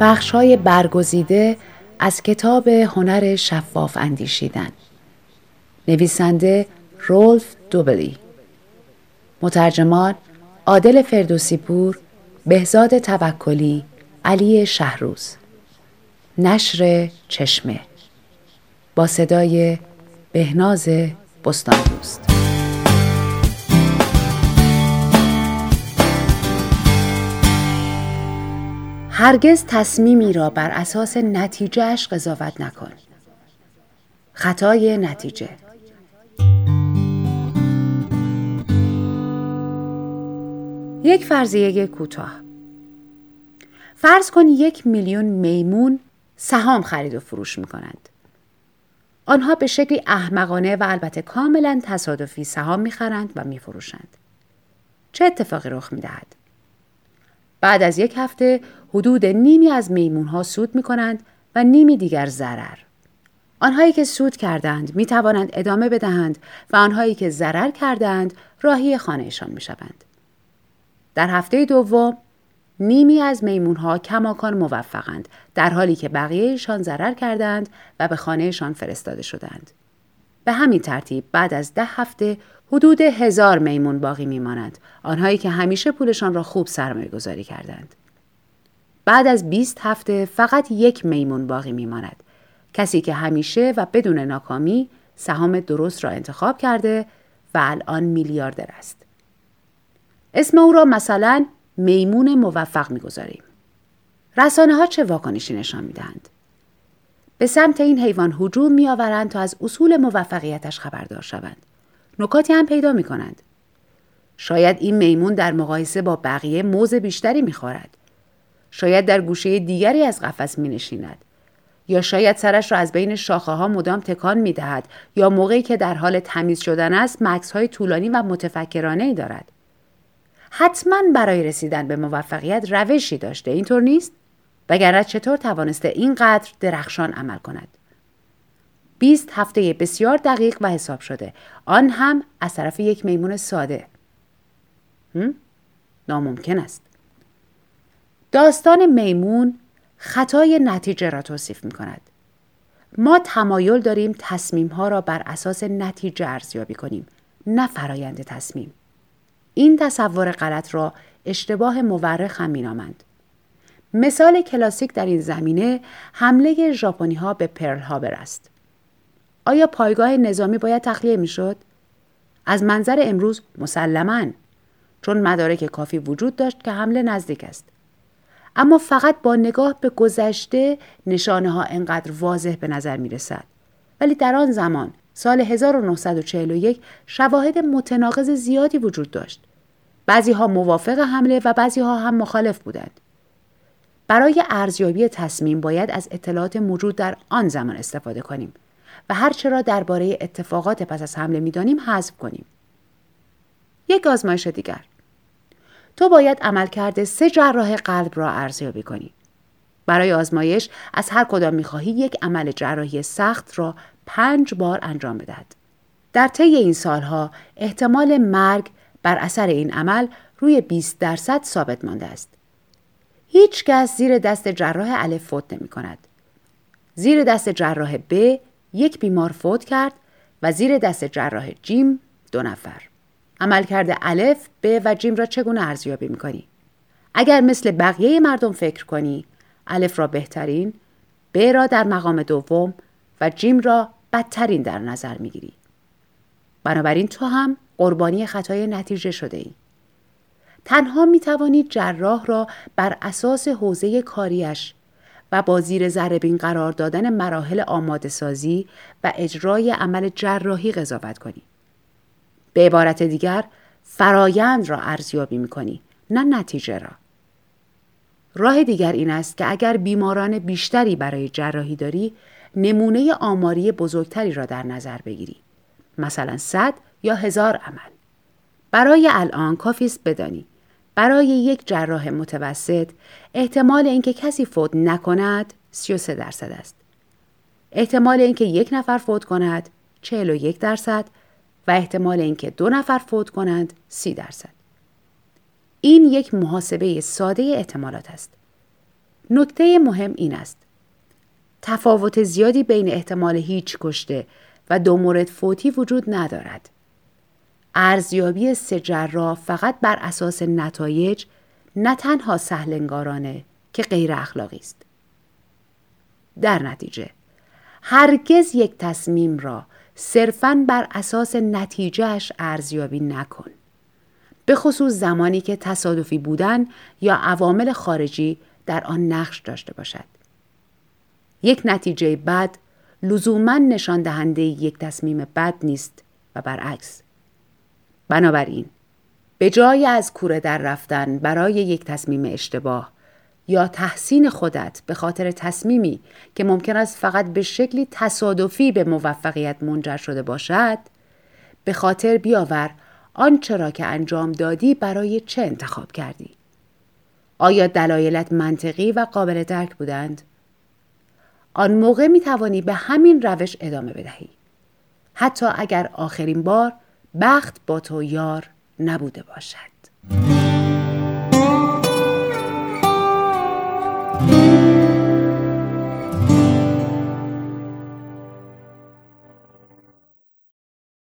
بخش های برگزیده از کتاب هنر شفاف اندیشیدن. نویسنده رولف دوبلی. مترجمان عادل فردوسیپور بهزاد توکلی علی شهروز. نشر چشمه. با صدای بهناز بستان دوست هرگز تصمیمی را بر اساس نتیجهش قضاوت نکن. خطای نتیجه یک فرضیه کوتاه فرض کن یک میلیون میمون سهام خرید و فروش می کنند. آنها به شکلی احمقانه و البته کاملا تصادفی سهام می‌خرند و میفروشند. چه اتفاقی رخ می دهد؟ بعد از یک هفته حدود نیمی از میمون ها سود می کنند و نیمی دیگر ضرر. آنهایی که سود کردند می توانند ادامه بدهند و آنهایی که ضرر کردند راهی خانهشان می شوند. در هفته دوم نیمی از میمون ها کماکان موفقند در حالی که بقیهشان ضرر کردند و به خانهشان فرستاده شدند. به همین ترتیب بعد از ده هفته حدود هزار میمون باقی میمانند آنهایی که همیشه پولشان را خوب سرمایه گذاری کردند. بعد از 20 هفته فقط یک میمون باقی میماند. کسی که همیشه و بدون ناکامی سهام درست را انتخاب کرده و الان میلیاردر است. اسم او را مثلا میمون موفق می‌گذاریم. رسانه ها چه واکنشی نشان می‌دهند؟ به سمت این حیوان هجوم میآورند تا از اصول موفقیتش خبردار شوند. نکاتی هم پیدا می کنند. شاید این میمون در مقایسه با بقیه موز بیشتری می‌خورد. شاید در گوشه دیگری از قفس می نشیند. یا شاید سرش را از بین شاخه ها مدام تکان می دهد یا موقعی که در حال تمیز شدن است مکس های طولانی و متفکرانه ای دارد. حتما برای رسیدن به موفقیت روشی داشته اینطور نیست؟ وگرنه چطور توانسته اینقدر درخشان عمل کند؟ 20 هفته بسیار دقیق و حساب شده آن هم از طرف یک میمون ساده ناممکن است داستان میمون خطای نتیجه را توصیف می کند. ما تمایل داریم تصمیم ها را بر اساس نتیجه ارزیابی کنیم نه فرایند تصمیم. این تصور غلط را اشتباه مورخ هم مینامند. مثال کلاسیک در این زمینه حمله ژاپنی ها به پرل هابر است. آیا پایگاه نظامی باید تخلیه می‌شد؟ از منظر امروز مسلما چون مدارک کافی وجود داشت که حمله نزدیک است. اما فقط با نگاه به گذشته نشانه ها انقدر واضح به نظر می رسد. ولی در آن زمان سال 1941 شواهد متناقض زیادی وجود داشت. بعضی ها موافق حمله و بعضی ها هم مخالف بودند. برای ارزیابی تصمیم باید از اطلاعات موجود در آن زمان استفاده کنیم و هر چرا درباره اتفاقات پس از حمله می‌دانیم حذف کنیم. یک آزمایش دیگر تو باید عملکرد سه جراح قلب را ارزیابی کنی. برای آزمایش از هر کدام می‌خواهی یک عمل جراحی سخت را پنج بار انجام بدهد. در طی این سالها احتمال مرگ بر اثر این عمل روی 20 درصد ثابت مانده است. هیچ کس زیر دست جراح الف فوت نمی کند. زیر دست جراح ب یک بیمار فوت کرد و زیر دست جراح جیم دو نفر. عملکرد الف ب و جیم را چگونه ارزیابی می‌کنی اگر مثل بقیه مردم فکر کنی الف را بهترین ب را در مقام دوم و جیم را بدترین در نظر می‌گیری بنابراین تو هم قربانی خطای نتیجه شده ای. تنها می توانید جراح را بر اساس حوزه کاریش و با زیر ذره قرار دادن مراحل آماده سازی و اجرای عمل جراحی قضاوت کنید. به عبارت دیگر فرایند را ارزیابی می کنی نه نتیجه را. راه دیگر این است که اگر بیماران بیشتری برای جراحی داری نمونه آماری بزرگتری را در نظر بگیری. مثلا صد یا هزار عمل. برای الان کافی است بدانی برای یک جراح متوسط احتمال اینکه کسی فوت نکند 33 درصد است. احتمال اینکه یک نفر فوت کند 41 درصد و احتمال اینکه دو نفر فوت کنند سی درصد. این یک محاسبه ساده احتمالات است. نکته مهم این است تفاوت زیادی بین احتمال هیچ کشته و دو مورد فوتی وجود ندارد ارزیابی سه فقط بر اساس نتایج نه تنها سهلنگارانه که غیر اخلاقی است در نتیجه هرگز یک تصمیم را صرفاً بر اساس نتیجهش ارزیابی نکن. به خصوص زمانی که تصادفی بودن یا عوامل خارجی در آن نقش داشته باشد. یک نتیجه بد لزوما نشان دهنده یک تصمیم بد نیست و برعکس. بنابراین به جای از کوره در رفتن برای یک تصمیم اشتباه یا تحسین خودت به خاطر تصمیمی که ممکن است فقط به شکلی تصادفی به موفقیت منجر شده باشد به خاطر بیاور آنچه را که انجام دادی برای چه انتخاب کردی؟ آیا دلایلت منطقی و قابل درک بودند؟ آن موقع می توانی به همین روش ادامه بدهی. حتی اگر آخرین بار بخت با تو یار نبوده باشد.